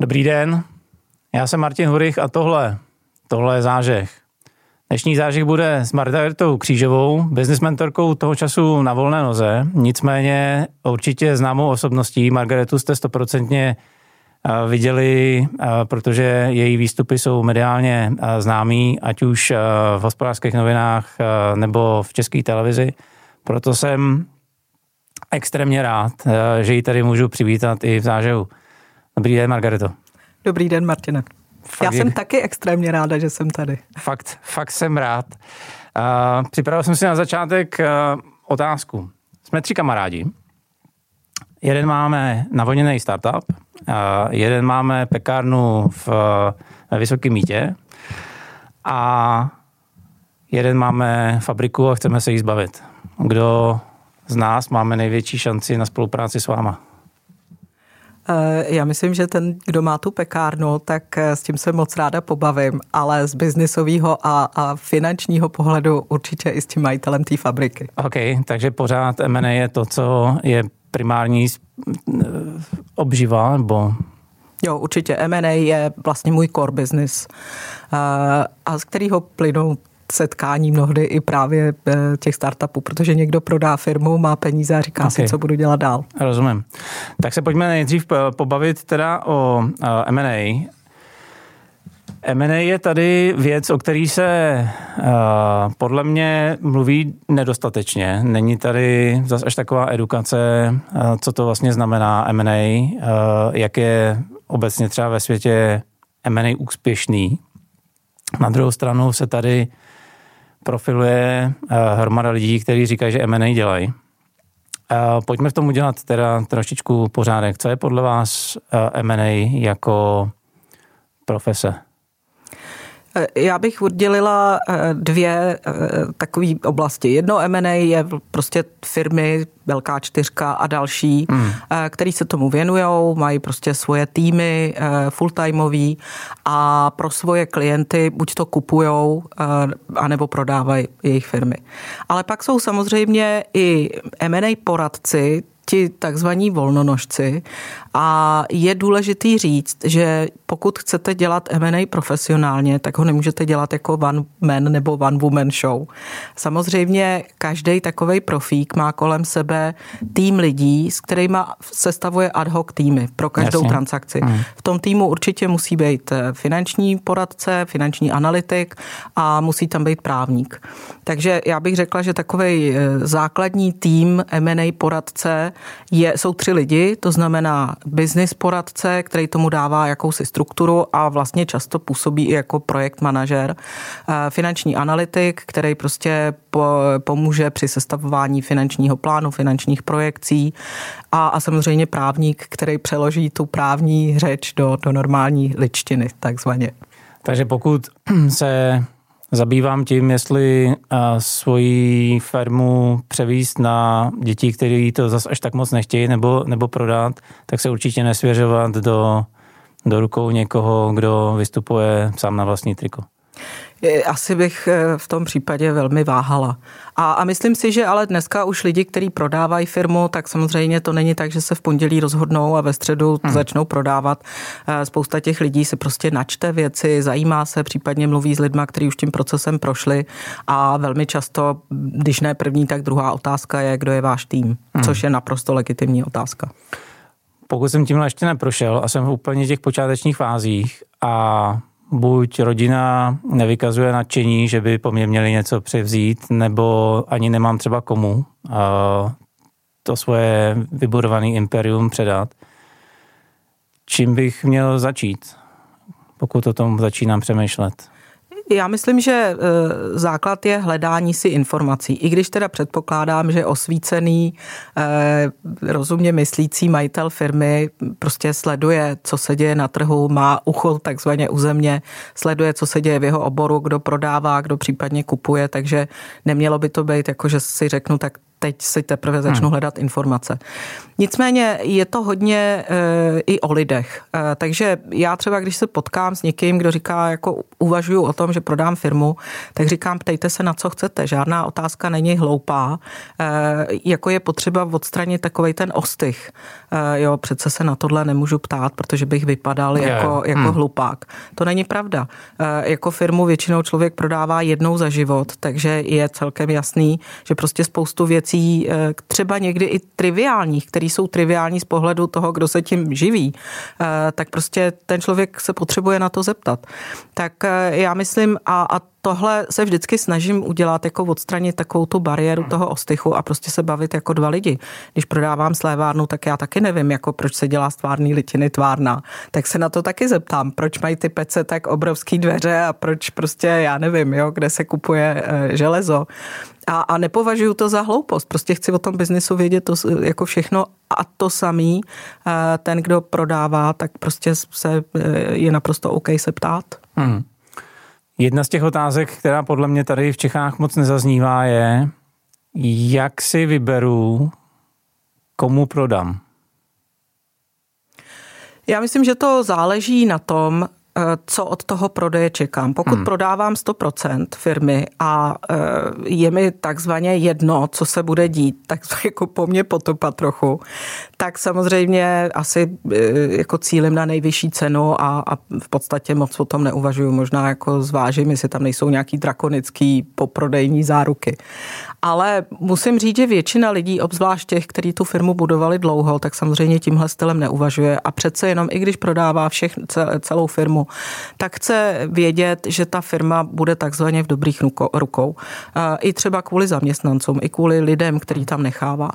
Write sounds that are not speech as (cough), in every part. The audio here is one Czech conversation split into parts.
Dobrý den, já jsem Martin Hurich a tohle, tohle je zážeh. Dnešní zážeh bude s Margaretou Křížovou, business mentorkou toho času na volné noze, nicméně určitě známou osobností. Margaretu jste stoprocentně eh, viděli, eh, protože její výstupy jsou mediálně eh, známý, ať už v hospodářských novinách nebo v české televizi. Proto jsem extrémně rád, že ji tady můžu přivítat i v zážehu. Dobrý den, Margareto. Dobrý den, Martina. Fakt Já jsem taky extrémně ráda, že jsem tady. Fakt, fakt jsem rád. Uh, připravil jsem si na začátek uh, otázku. Jsme tři kamarádi. Jeden máme navoněný startup, uh, jeden máme pekárnu v, ve Vysokém mítě a jeden máme fabriku a chceme se jí zbavit. Kdo z nás máme největší šanci na spolupráci s váma? Eh, já myslím, že ten, kdo má tu pekárnu, tak eh, s tím se moc ráda pobavím, ale z biznisového a, a finančního pohledu určitě i s tím majitelem té fabriky. OK, takže pořád M&A je to, co je primární eh, obživa, nebo Jo, určitě. M&A je vlastně můj core business, a z kterého plynou setkání mnohdy i právě eh, těch startupů, protože někdo prodá firmu, má peníze a říká okay. si, co budu dělat dál. Rozumím. Tak se pojďme nejdřív eh, pobavit teda o eh, M&A. M&A je tady věc, o který se uh, podle mě mluví nedostatečně. Není tady zase až taková edukace, uh, co to vlastně znamená M&A, uh, jak je obecně třeba ve světě M&A úspěšný. Na druhou stranu se tady profiluje uh, hromada lidí, kteří říkají, že M&A dělají. Uh, pojďme v tom udělat teda trošičku pořádek. Co je podle vás uh, M&A jako profese? Eh, já bych oddělila eh, dvě eh, takové oblasti. Jedno M&A je prostě firmy, velká čtyřka a další, mm. který se tomu věnují, mají prostě svoje týmy full-timeový a pro svoje klienty buď to kupujou, anebo prodávají jejich firmy. Ale pak jsou samozřejmě i M&A poradci, ti takzvaní volnonožci a je důležitý říct, že pokud chcete dělat M&A profesionálně, tak ho nemůžete dělat jako one man nebo one woman show. Samozřejmě každý takový profík má kolem sebe tým lidí, s kterými sestavuje ad hoc týmy pro každou Jasně. transakci. Mm. V tom týmu určitě musí být eh, finanční poradce, finanční analytik a musí tam být právník. Takže já bych řekla, že takový eh, základní tým M&A poradce je, jsou tři lidi, to znamená business poradce, který tomu dává jakousi strukturu a vlastně často působí i jako projekt manažer, eh, finanční analytik, který prostě pomůže při sestavování finančního plánu, finančních projekcí a, a samozřejmě právník, který přeloží tu právní řeč do, do normální ličtiny, takzvaně. Takže pokud se zabývám tím, jestli svoji firmu převíst na děti, které to zase až tak moc nechtějí, nebo, nebo prodat, tak se určitě nesvěřovat do, do rukou někoho, kdo vystupuje sám na vlastní triko. Asi bych eh, v tom případě velmi váhala. A, a myslím si, že ale dneska už lidi, kteří prodávají firmu, tak samozřejmě to není tak, že se v pondělí rozhodnou a ve středu hmm. začnou prodávat. Eh, spousta těch lidí se prostě načte věci, zajímá se, případně mluví s lidmi, kteří už tím procesem prošli a velmi často, když ne první, tak druhá otázka je, kdo je váš tým, hmm. což je naprosto legitimní otázka. Pokud jsem tímhle ještě neprošel a jsem v úplně těch počátečních fázích a buď rodina nevykazuje nadšení, že by po mně měli něco převzít, nebo ani nemám třeba komu to svoje vybudované imperium předat. Čím bych měl začít, pokud o tom začínám přemýšlet? Já myslím, že e, základ je hledání si informací. I když teda předpokládám, že osvícený, e, rozumně myslící majitel firmy prostě sleduje, co se děje na trhu, má ucho takzvaně u země, sleduje, co se děje v jeho oboru, kdo prodává, kdo případně kupuje, takže nemělo by to být jako, že si řeknu, tak teď si teprve začnu hmm. hledat informace. Nicméně je to hodně e, i o lidech. E, takže já třeba, když se potkám s někým, kdo říká, jako uvažuju o tom, že prodám firmu, tak říkám, ptejte se na co chcete. Žádná otázka není hloupá. E, jako je potřeba odstranit takový ten ostych. E, jo, přece se na tohle nemůžu ptát, protože bych vypadal je. jako, jako hmm. hlupák. To není pravda. E, jako firmu většinou člověk prodává jednou za život, takže je celkem jasný, že prostě spoustu věcí, e, třeba někdy i triviálních, které jsou triviální z pohledu toho, kdo se tím živí, e, tak prostě ten člověk se potřebuje na to zeptat. Tak já myslím, a, a tohle se vždycky snažím udělat, jako odstranit takovou tu bariéru toho ostychu a prostě se bavit jako dva lidi. Když prodávám slévárnu, tak já taky nevím, jako proč se dělá z tvárný litiny tvárna. Tak se na to taky zeptám, proč mají ty pece tak obrovský dveře a proč prostě, já nevím, jo, kde se kupuje e, železo. A, a nepovažuji to za hloupost. Prostě chci o tom biznisu vědět to jako všechno a to samý. E, ten, kdo prodává, tak prostě se, e, je naprosto OK se ptát. Hmm. Jedna z těch otázek, která podle mě tady v Čechách moc nezaznívá, je, jak si vyberu, komu prodám. Já myslím, že to záleží na tom, Eh, co od toho prodeje čekám. Pokud hmm. prodávám 100% firmy a eh, je mi takzvaně jedno, co se bude dít, tak (laughs) jako po mně potopat trochu, tak samozřejmě asi eh, jako cílem na nejvyšší cenu a, a v podstatě moc o tom neuvažuju. Možná jako zvážím, jestli tam nejsou nějaký drakonický poprodejní záruky. Ale musím říct, že většina lidí, obzvlášť těch, kteří tu firmu budovali dlouho, tak samozřejmě tímhle stylem neuvažuje a přece jenom, i když prodává všech, celou firmu, tak chce vědět, že ta firma bude takzvaně v dobrých rukou. I třeba kvůli zaměstnancům, i kvůli lidem, který tam nechává.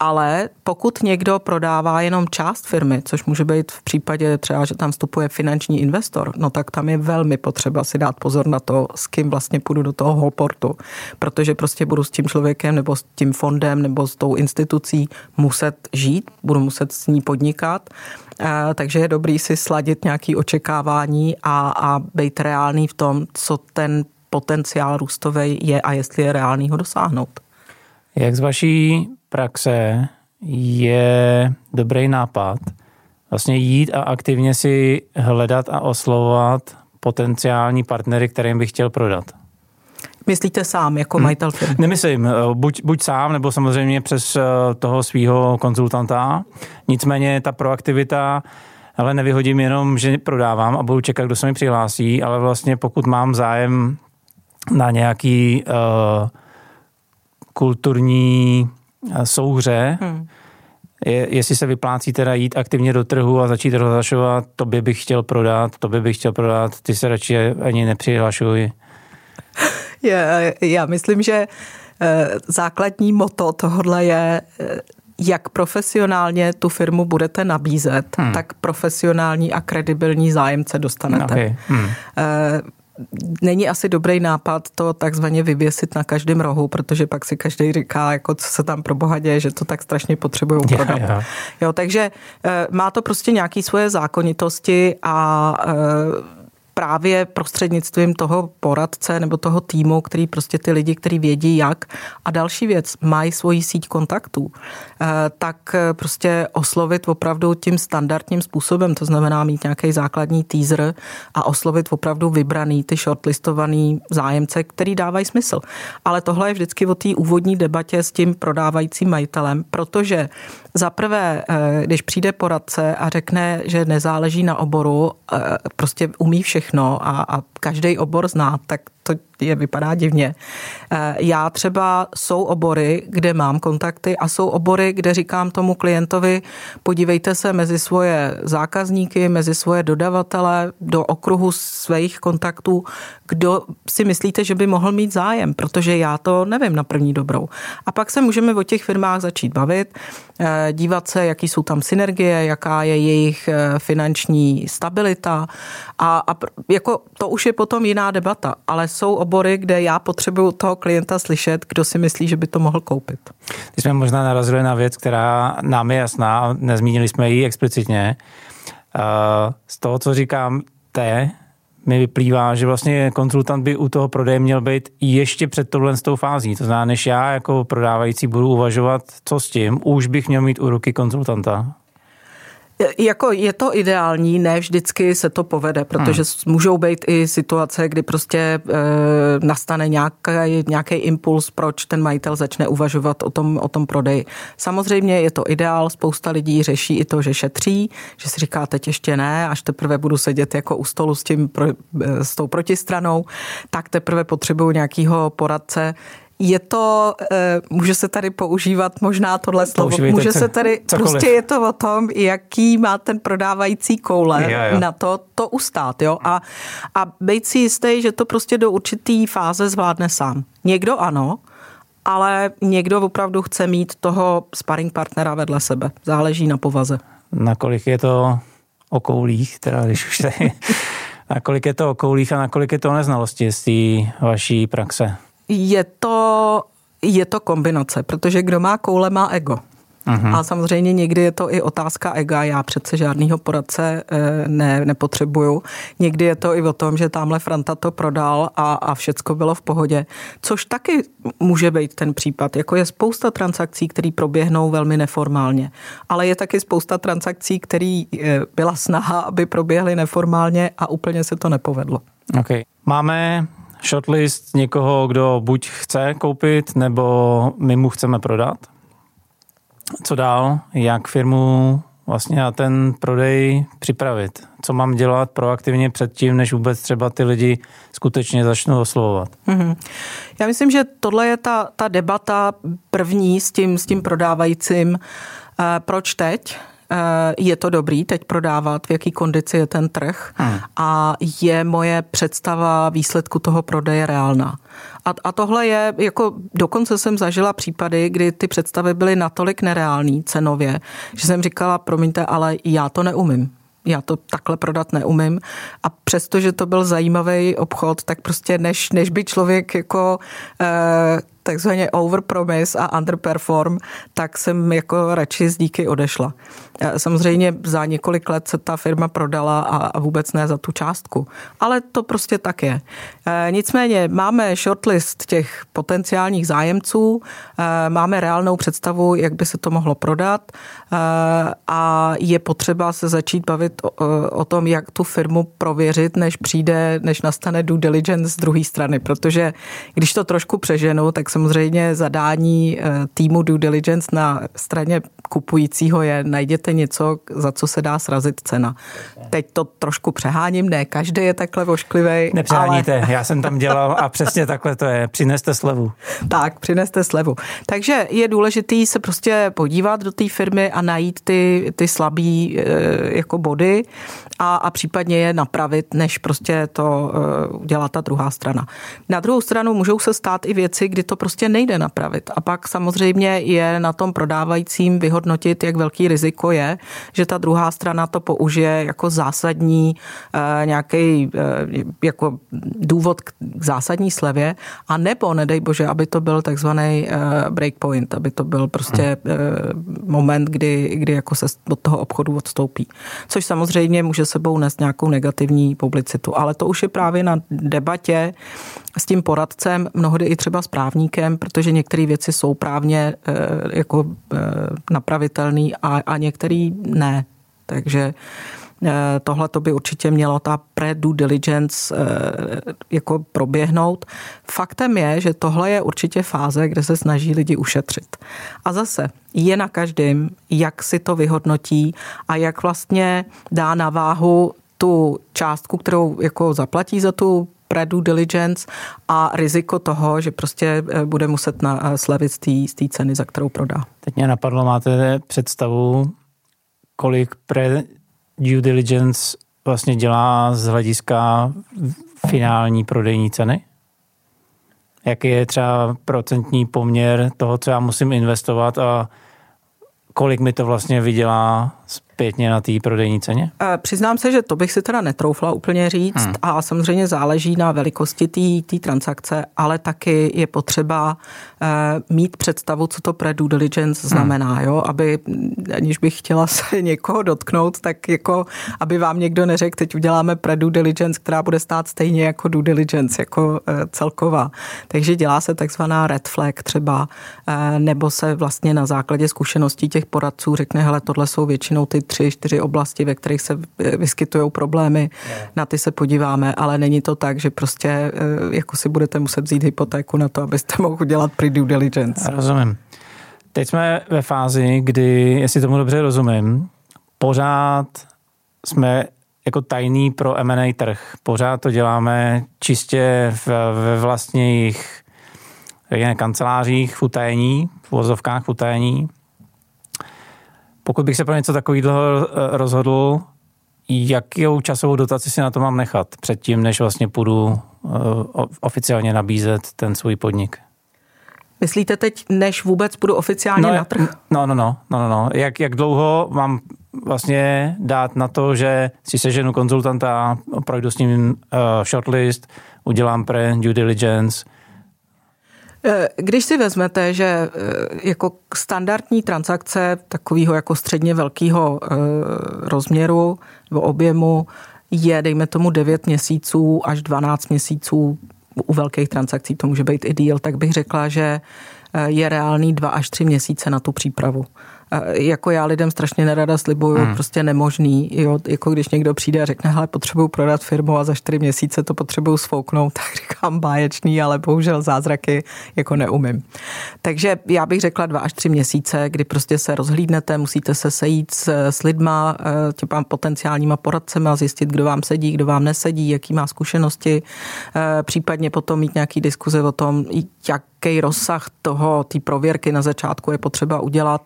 Ale pokud někdo prodává jenom část firmy, což může být v případě třeba, že tam vstupuje finanční investor, no tak tam je velmi potřeba si dát pozor na to, s kým vlastně půjdu do toho hoportu, protože prostě budu s tím člověkem nebo s tím fondem nebo s tou institucí muset žít, budu muset s ní podnikat, takže je dobrý si sladit nějaké očekávání a, a být reálný v tom, co ten potenciál růstový je a jestli je reálný ho dosáhnout. Jak z vaší praxe je dobrý nápad vlastně jít a aktivně si hledat a oslovovat potenciální partnery, kterým bych chtěl prodat? Myslíte sám jako hmm. majitel firmy? Nemyslím, eh, buď, buď sám, nebo samozřejmě přes eh, toho svého konzultanta. Nicméně ta proaktivita, ale nevyhodím jenom, že prodávám a budu čekat, kdo se mi přihlásí, ale vlastně pokud mám zájem na nějaký uh, kulturní souhře, hmm. je, jestli se vyplácí teda jít aktivně do trhu a začít rozhlašovat, to by bych chtěl prodat, to by bych chtěl prodat, ty se radši ani nepřihlašuj. (laughs) Já, já myslím, že eh, základní moto tohodle je, eh, jak profesionálně tu firmu budete nabízet, hmm. tak profesionální a kredibilní zájemce dostanete. Okay. Hmm. Eh, není asi dobrý nápad to takzvaně vyvěsit na každém rohu, protože pak si každý říká, jako co se tam pro boha děje, že to tak strašně potřebují prodat. Yeah, yeah. Jo, takže má to prostě nějaké svoje zákonitosti a právě prostřednictvím toho poradce nebo toho týmu, který prostě ty lidi, kteří vědí jak. A další věc, mají svoji síť kontaktů, eh, tak eh, prostě oslovit opravdu tím standardním způsobem, to znamená mít nějaký základní teaser a oslovit opravdu vybraný, ty shortlistovaný zájemce, který dávají smysl. Ale tohle je vždycky o té úvodní debatě s tím prodávajícím majitelem, protože za prvé, eh, když přijde poradce a řekne, že nezáleží na oboru, prostě umí všechno a, a každý obor zná, tak to je vypadá divně. Eh, já třeba jsou obory, kde mám kontakty a jsou obory, kde říkám tomu klientovi, podívejte se mezi svoje zákazníky, mezi svoje dodavatele, do okruhu svých kontaktů, kdo si myslíte, že by mohl mít zájem, protože já to nevím na první dobrou. A pak se můžeme o těch firmách začít bavit, eh, dívat se, jaký jsou tam synergie, jaká je jejich eh, finanční stabilita a, a jako to už je potom jiná debata, ale jsou obory, kde já potřebuju toho klienta slyšet, kdo si myslí, že by to mohl koupit. My jsme možná narazili na věc, která nám je jasná, nezmínili jsme ji explicitně. Eh, z toho, co říkám, té, mi vyplývá, že vlastně konzultant by u toho prodeje měl být ještě před tohle s tou fází. To znamená, než já jako prodávající budu uvažovat, co s tím, už bych měl mít u ruky konzultanta. Jako je to ideální, ne vždycky se to povede, protože hmm. můžou být i situace, kdy prostě e, nastane nějaký, nějaký impuls, proč ten majitel začne uvažovat o tom, o tom prodeji. Samozřejmě je to ideál, spousta lidí řeší i to, že šetří, že si říká, teď ještě ne, až teprve budu sedět jako u stolu s, tím, s tou protistranou, tak teprve potřebuju nějakého poradce, je to, eh, může se tady používat možná tohle slovo, Používejte může se tady, cokoliv. prostě je to o tom, jaký má ten prodávající koule jo, jo. na to, to ustát, jo, a, a být si jistý, že to prostě do určitý fáze zvládne sám. Někdo ano, ale někdo opravdu chce mít toho sparring partnera vedle sebe. Záleží na povaze. Nakolik je to o koulích, teda když už tady, (laughs) nakolik je to o koulích a nakolik je to o neznalosti z té vaší praxe? Je to, je to kombinace, protože kdo má koule, má ego. Uh-huh. A samozřejmě někdy je to i otázka ega. Já přece žádného poradce eh, ne, nepotřebuju. Někdy je to i o tom, že tamhle Franta to prodal a, a všecko bylo v pohodě. Což taky může být ten případ. Jako je spousta transakcí, které proběhnou velmi neformálně. Ale je taky spousta transakcí, které eh, byla snaha, aby proběhly neformálně a úplně se to nepovedlo. Okay. Máme shortlist někoho, kdo buď chce koupit, nebo my mu chceme prodat. Co dál? Jak firmu vlastně na ten prodej připravit? Co mám dělat proaktivně předtím, než vůbec třeba ty lidi skutečně začnou oslovovat? Mm-hmm. Já myslím, že tohle je ta, ta debata první s tím, s tím prodávajícím. E, proč teď? Eh, je to dobrý teď prodávat, v jaký kondici je ten trh hmm. a je moje představa výsledku toho prodeje reálná. A, a tohle je, jako dokonce jsem zažila případy, kdy ty představy byly natolik nereální cenově, že jsem říkala, promiňte, ale já to neumím já to takhle prodat neumím. A přestože to byl zajímavý obchod, tak prostě než, než by člověk jako eh, takzvaně overpromise a underperform, tak jsem jako radši z díky odešla. Samozřejmě za několik let se ta firma prodala a vůbec ne za tu částku. Ale to prostě tak je. E, nicméně máme shortlist těch potenciálních zájemců, e, máme reálnou představu, jak by se to mohlo prodat a je potřeba se začít bavit o, o tom, jak tu firmu prověřit, než přijde, než nastane due diligence z druhé strany, protože když to trošku přeženu, tak samozřejmě zadání týmu due diligence na straně kupujícího je najděte něco, za co se dá srazit cena. Teď to trošku přeháním, ne každý je takhle vošklivý. Nepřeháníte, ale... já jsem tam dělal a přesně takhle to je, přineste slevu. Tak, přineste slevu. Takže je důležitý se prostě podívat do té firmy a najít ty, ty slabý eh, jako body a, a případně je napravit, než prostě to eh, udělá ta druhá strana. Na druhou stranu můžou se stát i věci, kdy to prostě nejde napravit. A pak samozřejmě je na tom prodávajícím vyhodnotit, jak velký riziko je, že ta druhá strana to použije jako zásadní eh, nějaký eh, jako důvod k zásadní slevě, a nebo, nedej bože, aby to byl takzvaný breakpoint, aby to byl prostě moment, kdy, kdy jako se od toho obchodu odstoupí. Což samozřejmě může sebou nést nějakou negativní publicitu. Ale to už je právě na debatě s tím poradcem, mnohdy i třeba s právníkem, protože některé věci jsou právně eh, jako eh, napravitelné a, a některé ne. Takže eh, tohle to by určitě mělo ta pre-due diligence jako proběhnout. Faktem je, že tohle je určitě fáze, kde se snaží lidi ušetřit. A zase je na každém, jak si to vyhodnotí a jak vlastně dá na váhu tu částku, kterou jako zaplatí za tu pre-due diligence a riziko toho, že prostě eh, bude muset na, eh, slevit z té ceny, za kterou prodá. Teď mě napadlo, máte představu, kolik pre-due diligence vlastně dělá z hlediska finální prodejní ceny? Jaký je třeba procentní poměr toho, co já musím investovat a kolik mi to vlastně vydělá zpětně na té prodejní ceně? Eh, přiznám se, že to bych si teda netroufla úplně říct hmm. a samozřejmě záleží na velikosti té transakce, ale taky je potřeba uh, mít představu, co to pre due diligence hmm. znamená, jo? aby, aniž bych chtěla (laughs) se někoho dotknout, tak jako, aby vám někdo neřekl, teď uděláme pre due diligence, která bude stát stejně jako due diligence, jako uh, celková. Takže dělá se takzvaná red flag třeba, uh, nebo se vlastně na základě zkušeností těch poradců řekne, hele, tohle jsou většinou ty tři, čtyři oblasti, ve kterých se vyskytují problémy, na ty se podíváme, ale není to tak, že prostě eh, jako si budete muset vzít hypotéku na to, abyste (laughs) mohli udělat pre due diligence. Rozumím. Teď jsme ve fázi, kdy, jestli tomu dobře rozumím, pořád jsme jako tajný pro M&A trh. Pořád to děláme čistě ve vlastních kancelářích v utajení, v vozovkách v utajení. Pokud bych se pro něco takového eh, rozhodl, jakou časovou dotaci si na to mám nechat předtím, než vlastně půjdu eh, oficiálně nabízet ten svůj podnik? Myslíte teď, než vůbec půjdu oficiálně no, na trh? No, no, no, no, no, no. Jak, jak dlouho mám vlastně dát na to, že si seženu konzultanta, projdu s ním uh, shortlist, udělám pre due diligence, Eh, když si vezmete, že eh, jako standardní transakce takového jako středně velkého eh, rozměru nebo objemu je, dejme tomu, 9 měsíců až 12 měsíců u velkých transakcí, to může být i díl, tak bych řekla, že je reálný 2 až 3 měsíce na tu přípravu jako já lidem strašně nerada slibuju, hmm. prostě nemožný, jo, jako když někdo přijde a řekne, hele, potřebuju prodat firmu a za čtyři měsíce to potřebuju sfouknout, (laughs) tak říkám báječný, ale bohužel zázraky jako neumím. Takže já bych řekla dva až tři měsíce, kdy prostě se rozhlídnete, musíte se sejít s, s lidma, eh, těma potenciálníma poradcema, zjistit, kdo vám sedí, kdo vám nesedí, jaký má zkušenosti, eh, případně potom mít nějaký diskuze o tom, jak jaký rozsah toho, té prověrky na začátku je potřeba udělat.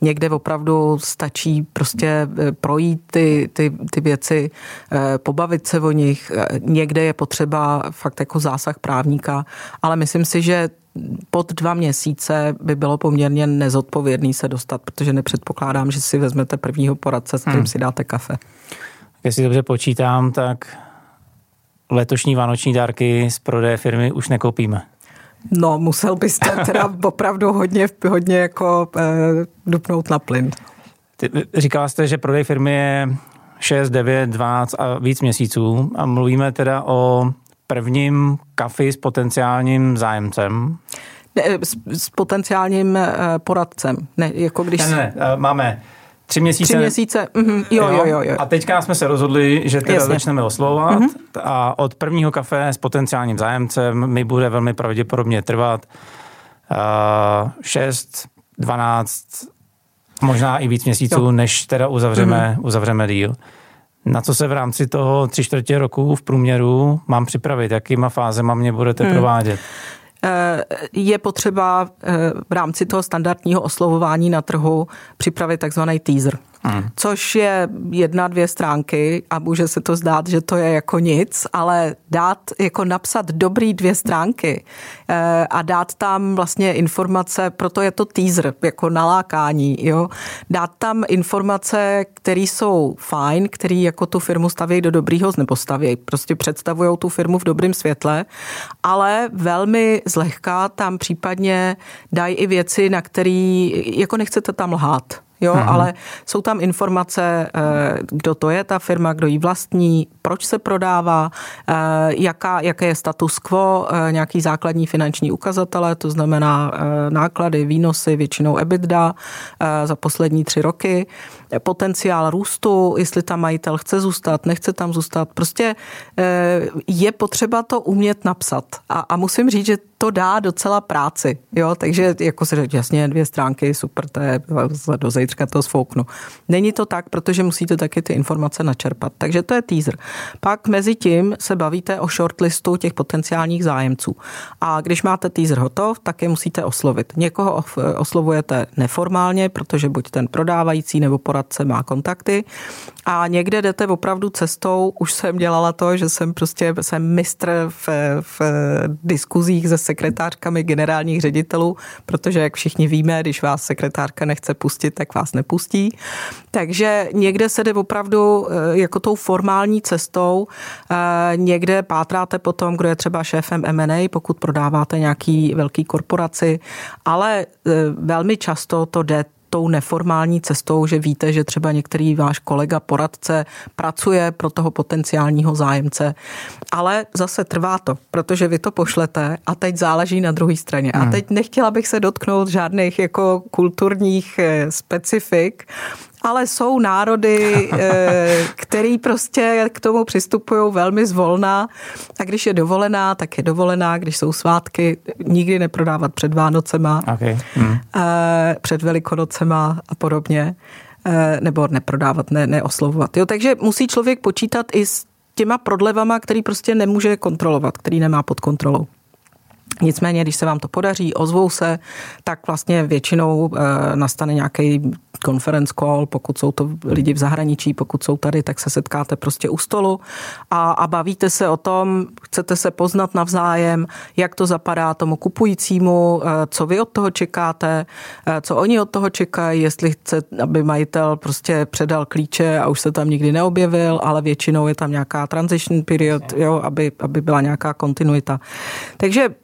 Někde opravdu stačí prostě eh, projít ty, ty, ty věci, eh, pobavit se o nich. Někde je potřeba fakt jako zásah právníka, ale myslím si, že pod dva měsíce by bylo poměrně nezodpovědný se dostat, protože nepředpokládám, že si vezmete prvního poradce, s kterým hmm. si dáte kafe. Jestli dobře počítám, tak letošní vánoční dárky z prodeje firmy už nekoupíme. No, musel byste teda (laughs) opravdu hodně, hodně jako e, dupnout na plyn. Ty, říkala jste, že prodej firmy je 6, 9, 12 a víc měsíců a mluvíme teda o prvním kafi s potenciálním zájemcem. Ne, s, s potenciálním e, poradcem. Ne, jako když... Ne, ne, ne, eh, máme Tři měsíce. Tři měsíce, mm-hmm. jo, jo, jo, jo. A teďka jsme se rozhodli, že teda Jasně. začneme oslovovat mm-hmm. a od prvního kafe s potenciálním zájemcem mi bude velmi pravděpodobně trvat uh, 6, 12, možná i víc měsíců, jo. než teda uzavřeme, mm-hmm. uzavřeme díl. Na co se v rámci toho tři čtvrtě roku v průměru mám připravit? Jakýma fázema mě budete hmm. provádět? Eh, je potřeba eh, v rámci toho standardního oslovování na trhu připravit takzvaný teaser. Hmm. Což je jedna, dvě stránky a může se to zdát, že to je jako nic, ale dát, jako napsat dobrý dvě stránky eh, a dát tam vlastně informace, proto je to teaser, jako nalákání, jo. Dát tam informace, které jsou fajn, které jako tu firmu staví do dobrýho, nebo staví, prostě představují tu firmu v dobrém světle, ale velmi zlehka tam případně dají i věci, na které jako nechcete tam lhát jo, hmm. ale jsou tam informace, eh, kdo to je ta firma, kdo ji vlastní, proč se prodává, eh, jaká, jaké je status quo, eh, nějaký základní finanční ukazatele, to znamená náklady, výnosy, většinou EBITDA za poslední tři roky, potenciál růstu, jestli tam majitel chce zůstat, nechce tam zůstat. Prostě je potřeba to umět napsat. A, a musím říct, že to dá docela práci. Jo? Takže jako se řekl, jasně, dvě stránky, super, to je do zítřka to sfouknu. Není to tak, protože musíte taky ty informace načerpat. Takže to je teaser. Pak mezi tím se bavíte o shortlistu těch potenciálních zájemců. A když máte teaser hotov, tak je musíte oslovit. Někoho oslovujete neformálně, protože buď ten prodávající nebo poradce má kontakty a někde jdete opravdu cestou, už jsem dělala to, že jsem prostě jsem mistr v, v diskuzích se sekretářkami generálních ředitelů, protože jak všichni víme, když vás sekretářka nechce pustit, tak vás nepustí. Takže někde se jde opravdu eh, jako tou formální cestou, eh, někde pátráte potom, kdo je třeba šéfem M&A, pokud prodáváte nějaký velký korporaci, ale velmi často to jde tou neformální cestou, že víte, že třeba některý váš kolega, poradce pracuje pro toho potenciálního zájemce, ale zase trvá to, protože vy to pošlete a teď záleží na druhé straně. A hmm. teď nechtěla bych se dotknout žádných jako kulturních eh, specifik, ale jsou národy, eh, který prostě k tomu přistupují velmi zvolná a když je dovolená, tak je dovolená, když jsou svátky, nikdy neprodávat před Vánocema, okay. hmm. před Velikonocema a podobně, eh, nebo neprodávat, ne, neoslovovat. Jo, takže musí člověk počítat i s těma prodlevama, který prostě nemůže kontrolovat, který nemá pod kontrolou. Nicméně, když se vám to podaří, ozvou se, tak vlastně většinou e, nastane nějaký conference call, pokud jsou to lidi v zahraničí, pokud jsou tady, tak se setkáte prostě u stolu a, a bavíte se o tom, chcete se poznat navzájem, jak to zapadá tomu kupujícímu, e, co vy od toho čekáte, e, co oni od toho čekají, jestli chce, aby majitel prostě předal klíče a už se tam nikdy neobjevil, ale většinou je tam nějaká transition period, jo, aby, aby byla nějaká kontinuita. Takže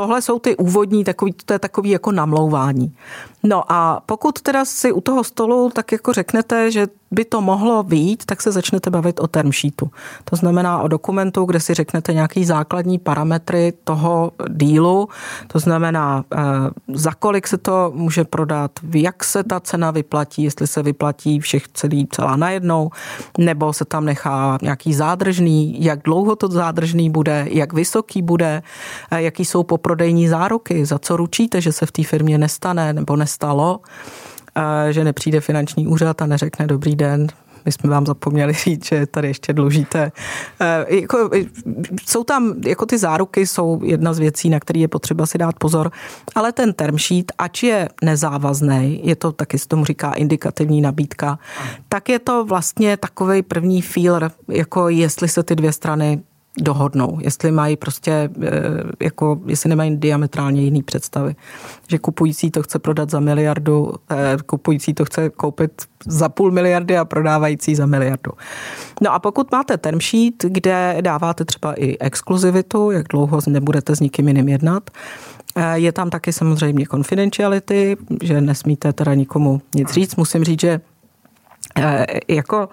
tohle jsou ty úvodní, takový, to je takový jako namlouvání. No a pokud teda si u toho stolu tak jako řeknete, že by to mohlo být, tak se začnete bavit o term sheetu. To znamená o dokumentu, kde si řeknete nějaký základní parametry toho dílu, to znamená, eh, za kolik se to může prodat, jak se ta cena vyplatí, jestli se vyplatí všech celý, celá najednou, nebo se tam nechá nějaký zádržný, jak dlouho to zádržný bude, jak vysoký bude, eh, jaký jsou poprodejní záruky, za co ručíte, že se v té firmě nestane nebo nestalo? Že nepřijde finanční úřad a neřekne dobrý den, my jsme vám zapomněli říct, že tady ještě dlužíte. E, jako, jsou tam, jako ty záruky jsou jedna z věcí, na který je potřeba si dát pozor, ale ten term sheet, ač je nezávazný, je to taky se tomu říká indikativní nabídka, tak je to vlastně takový první feeler, jako jestli se ty dvě strany dohodnou, jestli mají prostě, eh, jako, jestli nemají diametrálně jiný představy. Že kupující to chce prodat za miliardu, eh, kupující to chce koupit za půl miliardy a prodávající za miliardu. No a pokud máte term sheet, kde dáváte třeba i exkluzivitu, jak dlouho nebudete s nikým jiným jednat, eh, je tam taky samozřejmě confidentiality, že nesmíte teda nikomu nic říct. Musím říct, že jako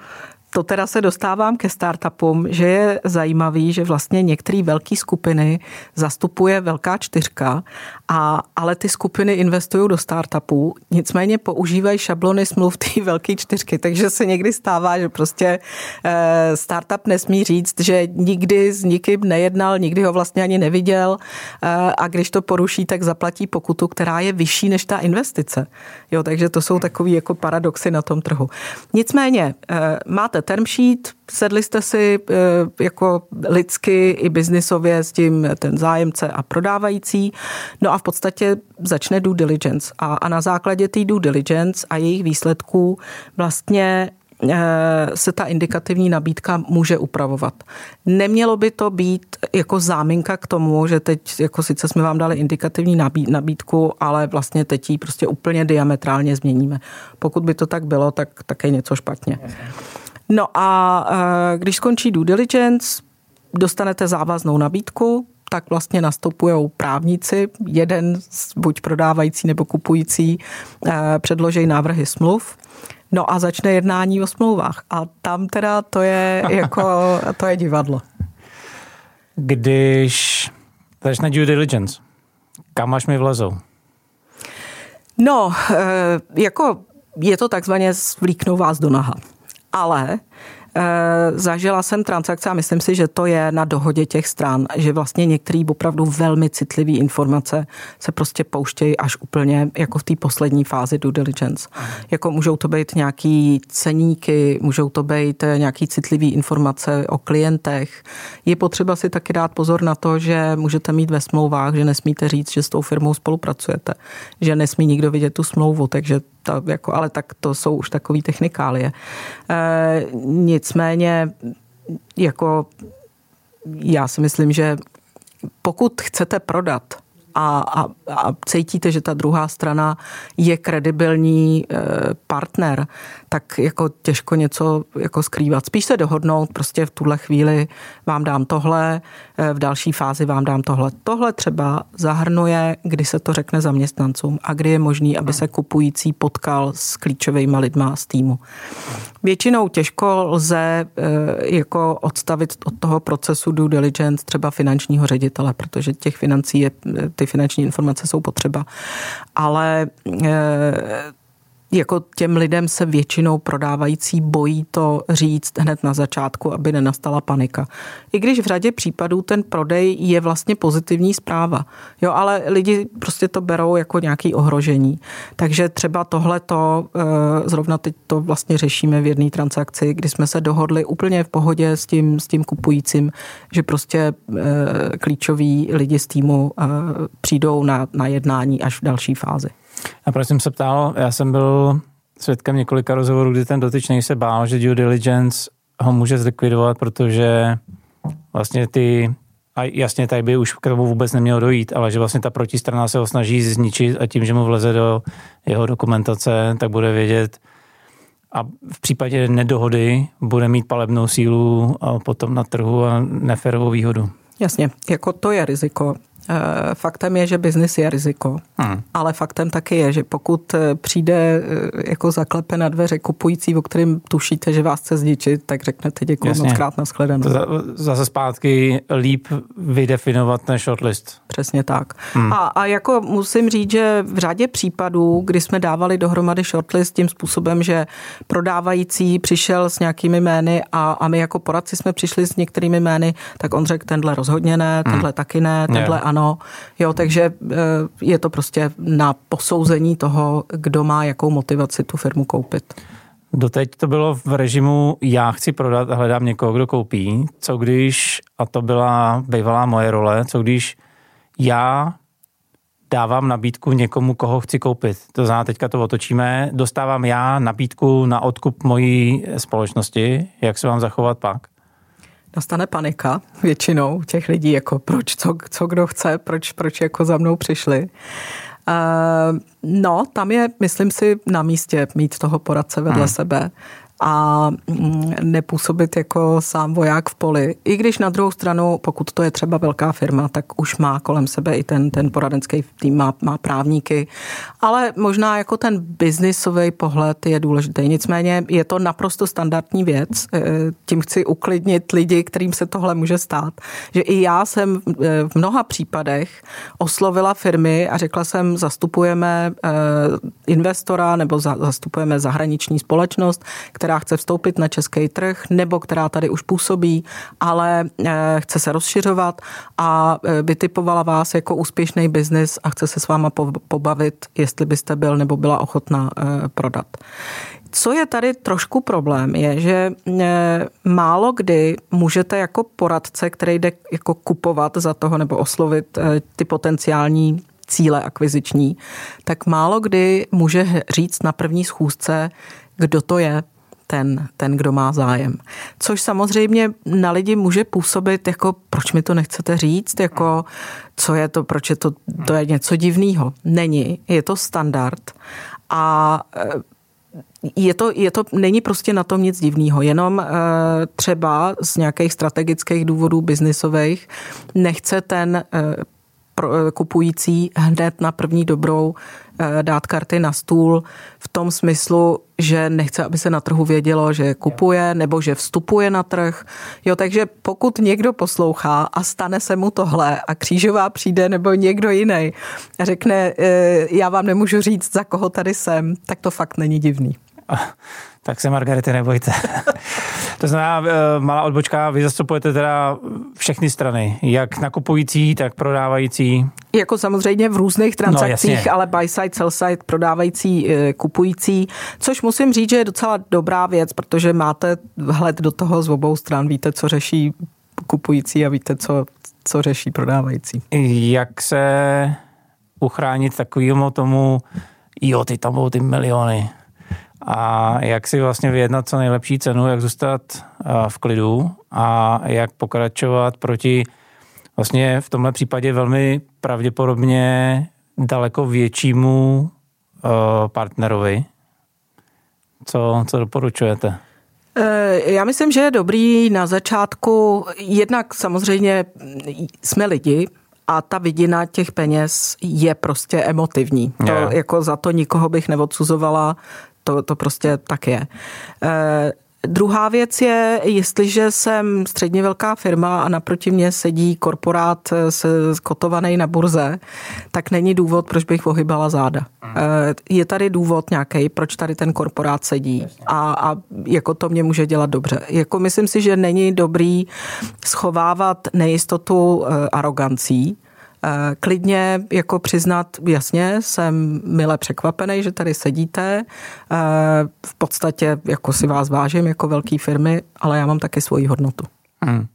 to teda se dostávám ke startupům, že je zajímavý, že vlastně některé velké skupiny zastupuje velká čtyřka, a, ale ty skupiny investují do startupů, nicméně používají šablony smluv té (laughs) velké čtyřky, takže se někdy stává, že prostě e, startup nesmí říct, že nikdy s nikým nejednal, nikdy ho vlastně ani neviděl e, a když to poruší, tak zaplatí pokutu, která je vyšší než ta investice. Jo, takže to jsou takové jako paradoxy na tom trhu. Nicméně, e, máte term sheet, sedli jste si eh, jako lidsky i biznisově s tím ten zájemce a prodávající, no a v podstatě začne due diligence a, a na základě té due diligence a jejich výsledků vlastně eh, se ta indikativní nabídka může upravovat. Nemělo by to být jako záminka k tomu, že teď jako sice jsme vám dali indikativní nabídku, ale vlastně teď ji prostě úplně diametrálně změníme. Pokud by to tak bylo, tak, tak je něco špatně. No a eh, když skončí due diligence, dostanete závaznou nabídku, tak vlastně nastupují právníci, jeden buď prodávající nebo kupující, eh, předloží návrhy smluv. No a začne jednání o smlouvách. A tam teda to je jako, to je divadlo. Když začne due diligence, kam až mi vlezou? No, eh, jako je to takzvaně svlíknou vás do naha ale Eh, zažila jsem transakce a myslím si, že to je na dohodě těch stran, že vlastně některé opravdu velmi citlivé informace se prostě pouštějí až úplně jako v té poslední fázi due diligence. Jako můžou to být nějaký ceníky, můžou to být eh, nějaký citlivý informace o klientech. Je potřeba si taky dát pozor na to, že můžete mít ve smlouvách, že nesmíte říct, že s tou firmou spolupracujete, že nesmí nikdo vidět tu smlouvu, takže ta, jako, ale tak to jsou už takové technikálie. E, nicméně, jako já si myslím, že pokud chcete prodat a, a, a cítíte, že ta druhá strana je kredibilní eh, partner, tak jako těžko něco jako skrývat. Spíš se dohodnout, prostě v tuhle chvíli vám dám tohle, eh, v další fázi vám dám tohle. Tohle třeba zahrnuje, kdy se to řekne zaměstnancům a kdy je možný, aby se kupující potkal s klíčovými lidma z týmu. Většinou těžko lze eh, jako odstavit od toho procesu due diligence třeba finančního ředitele, protože těch financí je, ty finanční informace jsou potřeba. Ale eh, jako těm lidem se většinou prodávající bojí to říct hned na začátku, aby nenastala panika. I když v řadě případů ten prodej je vlastně pozitivní zpráva. Jo, ale lidi prostě to berou jako nějaký ohrožení. Takže třeba tohle to, eh, zrovna teď to vlastně řešíme v jedné transakci, kdy jsme se dohodli úplně v pohodě s tím, s tím kupujícím, že prostě eh, klíčoví lidi z týmu eh, přijdou na, na jednání až v další fázi. A proč jsem se ptal, já jsem byl svědkem několika rozhovorů, kdy ten dotyčný se bál, že due diligence ho může zlikvidovat, protože vlastně ty, a jasně tady by už k tomu vůbec nemělo dojít, ale že vlastně ta protistrana se ho snaží zničit a tím, že mu vleze do jeho dokumentace, tak bude vědět, a v případě nedohody bude mít palebnou sílu a potom na trhu a neferovou výhodu. Jasně, jako to je riziko. Eh, faktem je, že biznis je riziko, hmm. ale faktem taky je, že pokud eh, přijde eh, jako zaklepe na dveře kupující, o kterým tušíte, že vás chce zničit, tak řeknete děkuji moc krát na shledanou. Zase zpátky líp vydefinovat ten shortlist. Přesně tak. Hmm. A, a jako musím říct, že v řadě případů, kdy jsme dávali dohromady shortlist tím způsobem, že prodávající přišel s nějakými jmény a, a my jako poradci jsme přišli s některými jmény, tak on řekl, tenhle rozhodně ne, tenhle hmm. taky ne, tenhle yeah. ano ano. Jo, takže eh, je to prostě na posouzení toho, kdo má jakou motivaci tu firmu koupit. Doteď to bylo v režimu já chci prodat a hledám někoho, kdo koupí. Co když, a to byla bývalá moje role, co když já dávám nabídku někomu, koho chci koupit. To znamená, teďka to otočíme, dostávám já nabídku na odkup mojí společnosti, jak se mám zachovat pak? Nastane panika většinou těch lidí, jako proč, co, co kdo chce, proč, proč jako za mnou přišli. Uh, no, tam je, myslím si, na místě mít toho poradce vedle hmm. sebe a mm, nepůsobit jako sám voják v poli. I když na druhou stranu, pokud to je třeba velká firma, tak už má kolem sebe i ten, ten poradenský tým, má, má právníky, ale možná jako ten biznisový pohled je důležitý. Nicméně je to naprosto standardní věc. E, tím chci uklidnit lidi, kterým se tohle může stát. Že i já jsem e, v mnoha případech oslovila firmy a řekla jsem, zastupujeme e, investora nebo zastupujeme zahraniční společnost, která která chce vstoupit na český trh nebo která tady už působí, ale eh, chce se rozšiřovat a eh, vytipovala vás jako úspěšný biznis a chce se s váma pobavit, jestli byste byl nebo byla ochotná eh, prodat. Co je tady trošku problém, je, že málo kdy můžete jako poradce, který jde jako kupovat za toho nebo oslovit ty potenciální cíle akviziční, tak málo kdy může říct na první schůzce, kdo to je, ten, ten, kdo má zájem. Což samozřejmě na lidi může působit jako, proč mi to nechcete říct, jako, co je to, proč je to, to je něco divného. Není, je to standard a eh, je to, je to, není prostě na tom nic divného, jenom e, třeba z nějakých strategických důvodů biznisových nechce ten e, pro, kupující hned na první dobrou Eh, dát karty na stůl v tom smyslu, že nechce, aby se na trhu vědělo, že kupuje nebo že vstupuje na trh. Jo, takže pokud někdo poslouchá a stane se mu tohle a křížová přijde nebo někdo jiný a řekne, eh, já vám nemůžu říct, za koho tady jsem, tak to fakt není divný. Tak se Margarety nebojte. (laughs) to znamená, eh, malá odbočka, vy zastupujete teda všechny strany, jak nakupující, tak prodávající. Jako samozřejmě v různých transakcích, no, ale buy side, sell side, prodávající, eh, kupující, což musím říct, že je docela dobrá věc, protože máte vhled do toho z obou stran, víte, co řeší kupující a víte, co, co řeší prodávající. Jak se uchránit takovému tomu, jo, ty tam budou ty miliony, a jak si vlastně vyjednat co nejlepší cenu, jak zůstat v klidu a jak pokračovat proti vlastně v tomhle případě velmi pravděpodobně daleko většímu uh, partnerovi. Co, co doporučujete? Eh, já myslím, že je dobrý na začátku, jednak samozřejmě jsme lidi, a ta vidina těch peněz je prostě emotivní. To, jako za to nikoho bych neodsuzovala, to, to prostě tak je. E, Druhá věc je, jestliže jsem středně velká firma a naproti mě sedí korporát se kotovaný na burze, tak není důvod, proč bych ohybala záda. Eh, je tady důvod nějaký, proč tady ten korporát sedí a, a jako to mě může dělat dobře. Jako myslím si, že není dobrý schovávat nejistotu eh, arogancí, Eh, klidně jako přiznat, jasně, jsem mile překvapený, že tady sedíte. Eh, v podstatě jako si vás vážím jako velké firmy, ale já mám taky svoji hodnotu. Hmm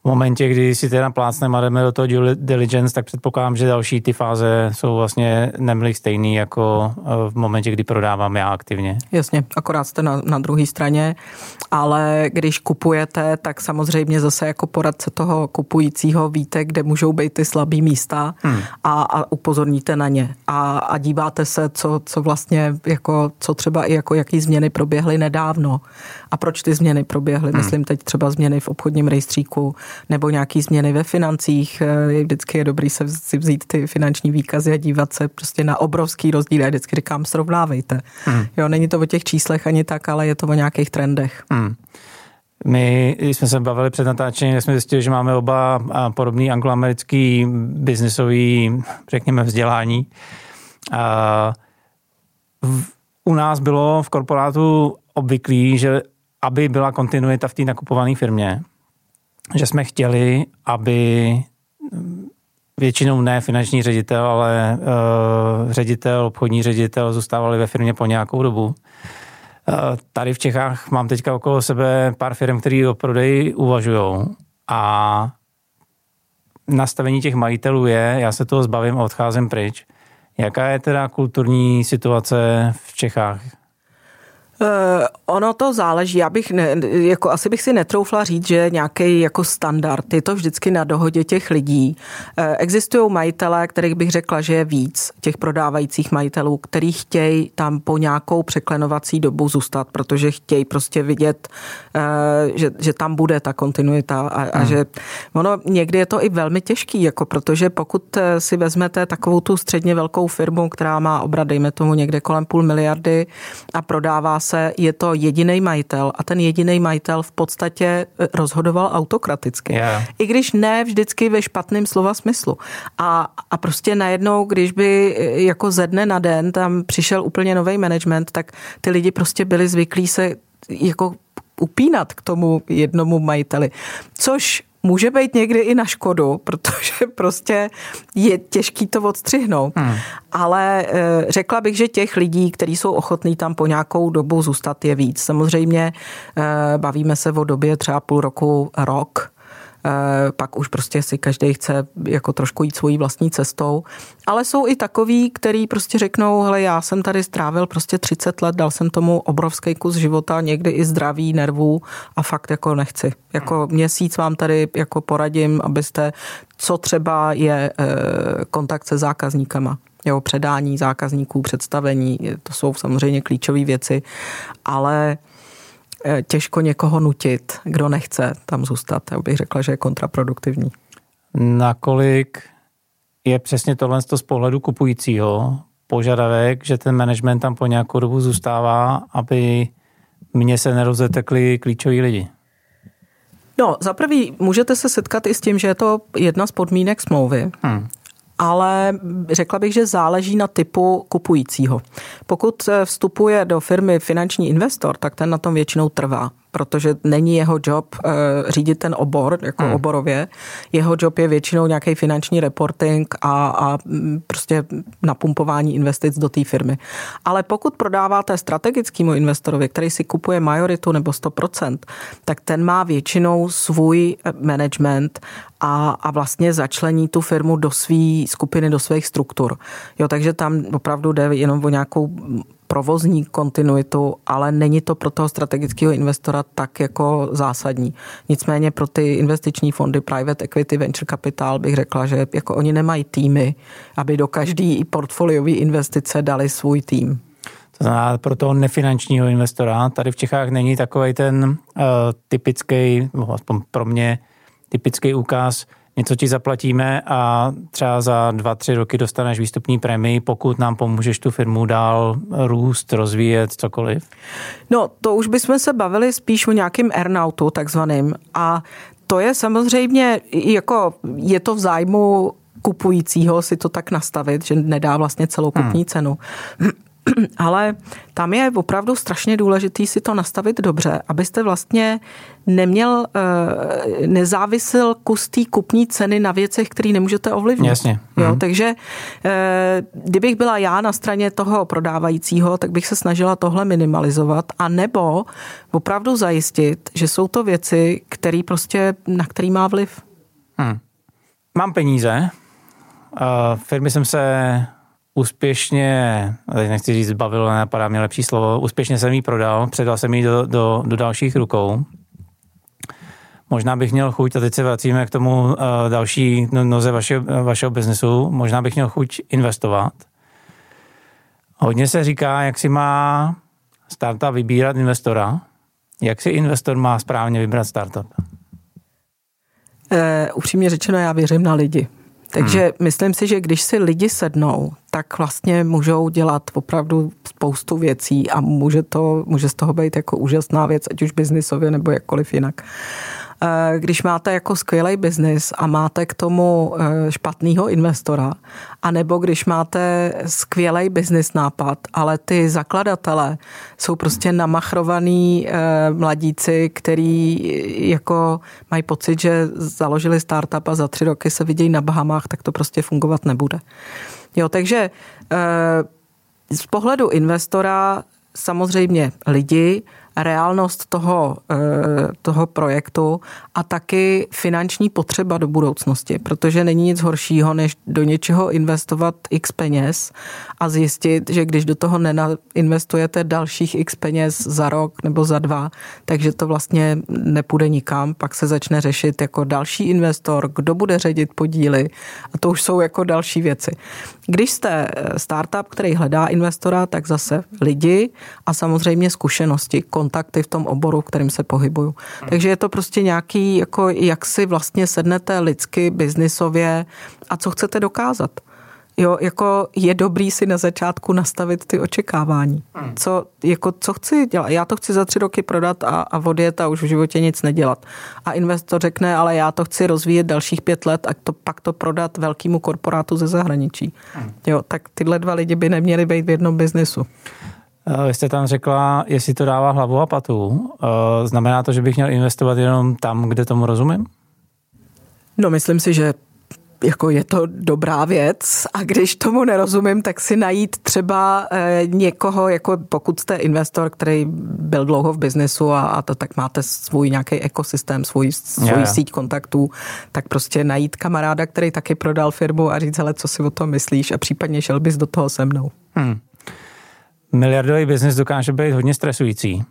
v momentě, kdy si teda plácneme a jdeme do toho due diligence, tak předpokládám, že další ty fáze jsou vlastně nemlich stejný jako eh, v momentě, kdy prodávám já aktivně. Jasně, akorát jste na, na druhé straně, ale když kupujete, tak samozřejmě zase jako poradce toho kupujícího víte, kde můžou být ty slabý místa hmm. a, a upozorníte na ně. A, a díváte se, co, co vlastně, jako, co třeba i jako jaký změny proběhly nedávno a proč ty změny proběhly. Hmm. Myslím teď třeba změny v obchodním rejstříku, nebo nějaký změny ve financích. Eh, vždycky je dobrý se si vzít ty finanční výkazy a dívat se prostě na obrovský rozdíl. Já vždycky říkám, srovnávejte. Hmm. Jo, není to o těch číslech ani tak, ale je to o nějakých trendech. Hmm. My jsme se bavili před natáčením, jsme zjistili, že máme oba podobný angloamerický biznisový, řekněme, vzdělání. A u nás bylo v korporátu obvyklý, že aby byla kontinuita v té nakupované firmě, že jsme chtěli, aby většinou ne finanční ředitel, ale uh, ředitel, obchodní ředitel zůstávali ve firmě po nějakou dobu. Uh, tady v Čechách mám teďka okolo sebe pár firm, které o prodeji uvažují a nastavení těch majitelů je, já se toho zbavím a odcházím pryč. Jaká je teda kulturní situace v Čechách? Uh, ono to záleží. Já bych, ne, jako asi bych si netroufla říct, že nějaký jako standard. Je to vždycky na dohodě těch lidí. Uh, existují majitelé, kterých bych řekla, že je víc těch prodávajících majitelů, který chtějí tam po nějakou překlenovací dobu zůstat, protože chtějí prostě vidět, uh, že, že tam bude ta kontinuita a, hmm. a že ono někdy je to i velmi těžký, jako protože pokud si vezmete takovou tu středně velkou firmu, která má obrat, dejme tomu někde kolem půl miliardy a prodává zase je to jediný majitel a ten jediný majitel v podstatě eh, rozhodoval autokraticky. Yeah. I když ne vždycky ve špatném slova smyslu. A, a prostě najednou, když by eh, jako ze dne na den tam přišel úplně nový management, tak ty lidi prostě byli zvyklí se jako upínat k tomu jednomu majiteli. Což může být někdy i na škodu, protože (laughs) prostě je těžký to odstřihnout. Hmm. Ale eh, řekla bych, že těch lidí, kteří jsou ochotní tam po nějakou dobu zůstat, je víc. Samozřejmě eh, bavíme se o době třeba půl roku, rok, pak už prostě si každý chce jako trošku jít svojí vlastní cestou. Ale jsou i takový, který prostě řeknou, hele, já jsem tady strávil prostě 30 let, dal jsem tomu obrovský kus života, někdy i zdraví, nervů a fakt jako nechci. Jako měsíc vám tady jako poradím, abyste, co třeba je eh, kontakt se zákazníkama. Jo, předání zákazníků, představení, to jsou samozřejmě klíčové věci, ale Eh, těžko někoho nutit, kdo nechce tam zůstat. Já bych řekla, že je kontraproduktivní. Nakolik je přesně tohle z pohledu kupujícího požadavek, že ten management tam po nějakou dobu zůstává, aby mně se nerozetekli klíčoví lidi? No, za prvý můžete se setkat i s tím, že je to jedna z podmínek smlouvy. Hmm ale řekla bych, že záleží na typu kupujícího. Pokud vstupuje do firmy finanční investor, tak ten na tom většinou trvá protože není jeho job uh, řídit ten obor, jako hmm. oborově. Jeho job je většinou nějaký finanční reporting a, a mm, prostě napumpování investic do té firmy. Ale pokud prodáváte strategickému investorovi, který si kupuje majoritu nebo 100%, tak ten má většinou svůj eh, management a, a vlastně začlení tu firmu do své skupiny, do svých struktur. Jo, takže tam opravdu jde jenom o nějakou provozní kontinuitu, ale není to pro toho strategického investora tak jako zásadní. Nicméně pro ty investiční fondy, private equity, venture capital bych řekla, že jako oni nemají týmy, aby do každý portfoliové investice dali svůj tým. To znamená, pro toho nefinančního investora tady v Čechách není takový ten uh, typický, aspoň pro mě, typický úkaz, něco ti zaplatíme a třeba za dva, tři roky dostaneš výstupní prémii, pokud nám pomůžeš tu firmu dál růst, rozvíjet, cokoliv? No, to už bychom se bavili spíš o nějakým earnoutu takzvaným a to je samozřejmě, jako je to v zájmu kupujícího si to tak nastavit, že nedá vlastně celou kupní hmm. cenu. (clears throat) Ale tam je opravdu strašně důležitý si to nastavit dobře, abyste vlastně neměl, eh, nezávisil kus té kupní ceny na věcech, které nemůžete ovlivnit. Jasně. Jo, mhm. takže eh, kdybych byla já na straně toho prodávajícího, tak bych se snažila tohle minimalizovat a nebo opravdu zajistit, že jsou to věci, který prostě, na který má vliv. Hmm. Mám peníze, firmy jsem se úspěšně, teď nechci říct zbavil, napadá mě lepší slovo, úspěšně jsem ji prodal, předal jsem ji do, do, do dalších rukou. Možná bych měl chuť, a teď se vracíme k tomu uh, další no, noze vaše, vašeho biznesu, možná bych měl chuť investovat. Hodně se říká, jak si má startup vybírat investora. Jak si investor má správně vybrat startup? Uh, upřímně řečeno, já věřím na lidi. Takže hmm. myslím si, že když si lidi sednou, tak vlastně můžou dělat opravdu spoustu věcí a může, to, může z toho být jako úžasná věc, ať už biznisově nebo jakkoliv jinak. Eh, když máte jako skvělý biznis a máte k tomu eh, špatného investora, anebo když máte skvělý biznis nápad, ale ty zakladatele jsou prostě namachrovaný eh, mladíci, který jako mají pocit, že založili startup a za tři roky se vidějí na Bahamách, tak to prostě fungovat nebude. Jo, takže z pohledu investora samozřejmě lidi, reálnost toho, eh, toho projektu a taky finanční potřeba do budoucnosti, protože není nic horšího, než do něčeho investovat x peněz a zjistit, že když do toho neinvestujete dalších x peněz za rok nebo za dva, takže to vlastně nepůjde nikam, pak se začne řešit jako další investor, kdo bude ředit podíly a to už jsou jako další věci. Když jste eh, startup, který hledá investora, tak zase lidi a samozřejmě zkušenosti, kontakty v tom oboru, v kterým se pohybuju. Takže je to prostě nějaký, jako jak si vlastně sednete lidsky, biznisově a co chcete dokázat. Jo, jako je dobrý si na začátku nastavit ty očekávání. Hmm. Co, jako, co chci dělat? Já to chci za tři roky prodat a, a odjet a už v životě nic nedělat. A investor řekne, ale já to chci rozvíjet dalších pět let a to, pak to prodat velkému korporátu ze zahraničí. Hmm. Jo, tak tyhle dva lidi by neměli být v jednom biznesu. Eh, vy jste tam řekla, jestli to dává hlavu a patu. Eh, znamená to, že bych měl investovat jenom tam, kde tomu rozumím? No, myslím si, že jako je to dobrá věc a když tomu nerozumím, tak si najít třeba eh, někoho, jako pokud jste investor, který byl dlouho v biznesu a, a to tak máte svůj nějaký ekosystém, svůj, svůj yeah. síť kontaktů, tak prostě najít kamaráda, který taky prodal firmu a říct, hele, co si o tom myslíš a případně šel bys do toho se mnou. Hmm. Miliardový biznis dokáže být hodně stresující.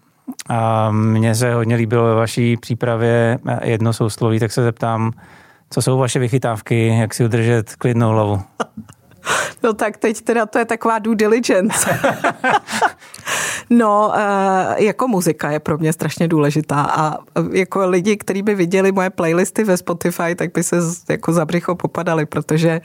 A mně se hodně líbilo ve vaší přípravě jedno sousloví, tak se zeptám, co jsou vaše vychytávky, jak si udržet klidnou hlavu? No tak teď teda to je taková due diligence. (laughs) no, eh, jako muzika je pro mě strašně důležitá a jako lidi, kteří by viděli moje playlisty ve Spotify, tak by se jako za břicho popadali, protože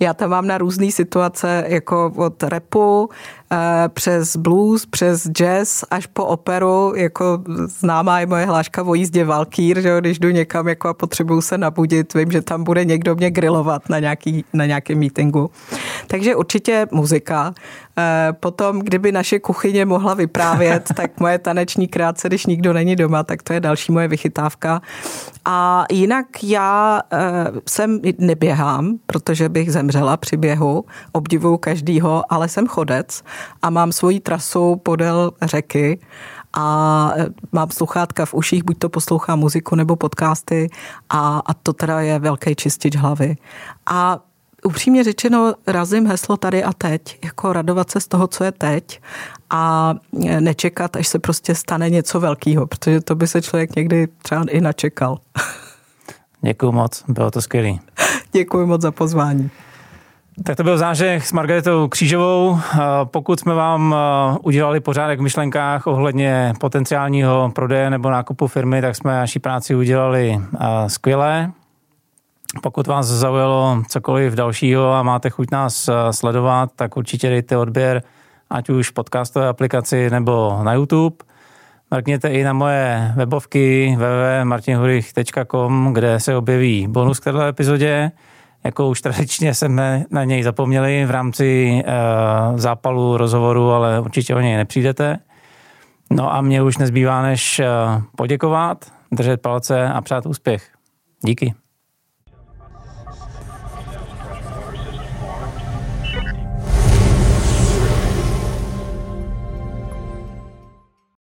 já tam mám na různé situace, jako od repu, Eh, přes blues, přes jazz až po operu, jako známá je moje hláška o jízdě Valkýr, že když jdu někam jako a potřebuju se nabudit, vím, že tam bude někdo mě grilovat na, nějaký, na nějakém meetingu. Takže určitě muzika. Eh, potom, kdyby naše kuchyně mohla vyprávět, (laughs) tak moje taneční krátce, když nikdo není doma, tak to je další moje vychytávka. A jinak já jsem neběhám, protože bych zemřela při běhu, obdivuju každýho, ale jsem chodec a mám svoji trasu podél řeky a mám sluchátka v uších, buď to poslouchám muziku nebo podcasty a, a to teda je velký čistič hlavy. A upřímně řečeno razím heslo tady a teď, jako radovat se z toho, co je teď a nečekat, až se prostě stane něco velkého, protože to by se člověk někdy třeba i načekal. (laughs) Děkuji moc, bylo to skvělé. (laughs) Děkuji moc za pozvání. Tak to byl zážeh s Margaretou Křížovou. Pokud jsme vám udělali pořádek v myšlenkách ohledně potenciálního prodeje nebo nákupu firmy, tak jsme naší práci udělali skvěle. Pokud vás zaujalo cokoliv dalšího a máte chuť nás sledovat, tak určitě dejte odběr ať už v podcastové aplikaci nebo na YouTube. Mrkněte i na moje webovky www.martinhurich.com, kde se objeví bonus k této epizodě. Jako už tradičně jsme na něj zapomněli v rámci uh, zápalu rozhovoru, ale určitě o něj nepřijdete. No a mě už nezbývá než uh, poděkovat, držet palce a přát úspěch. Díky.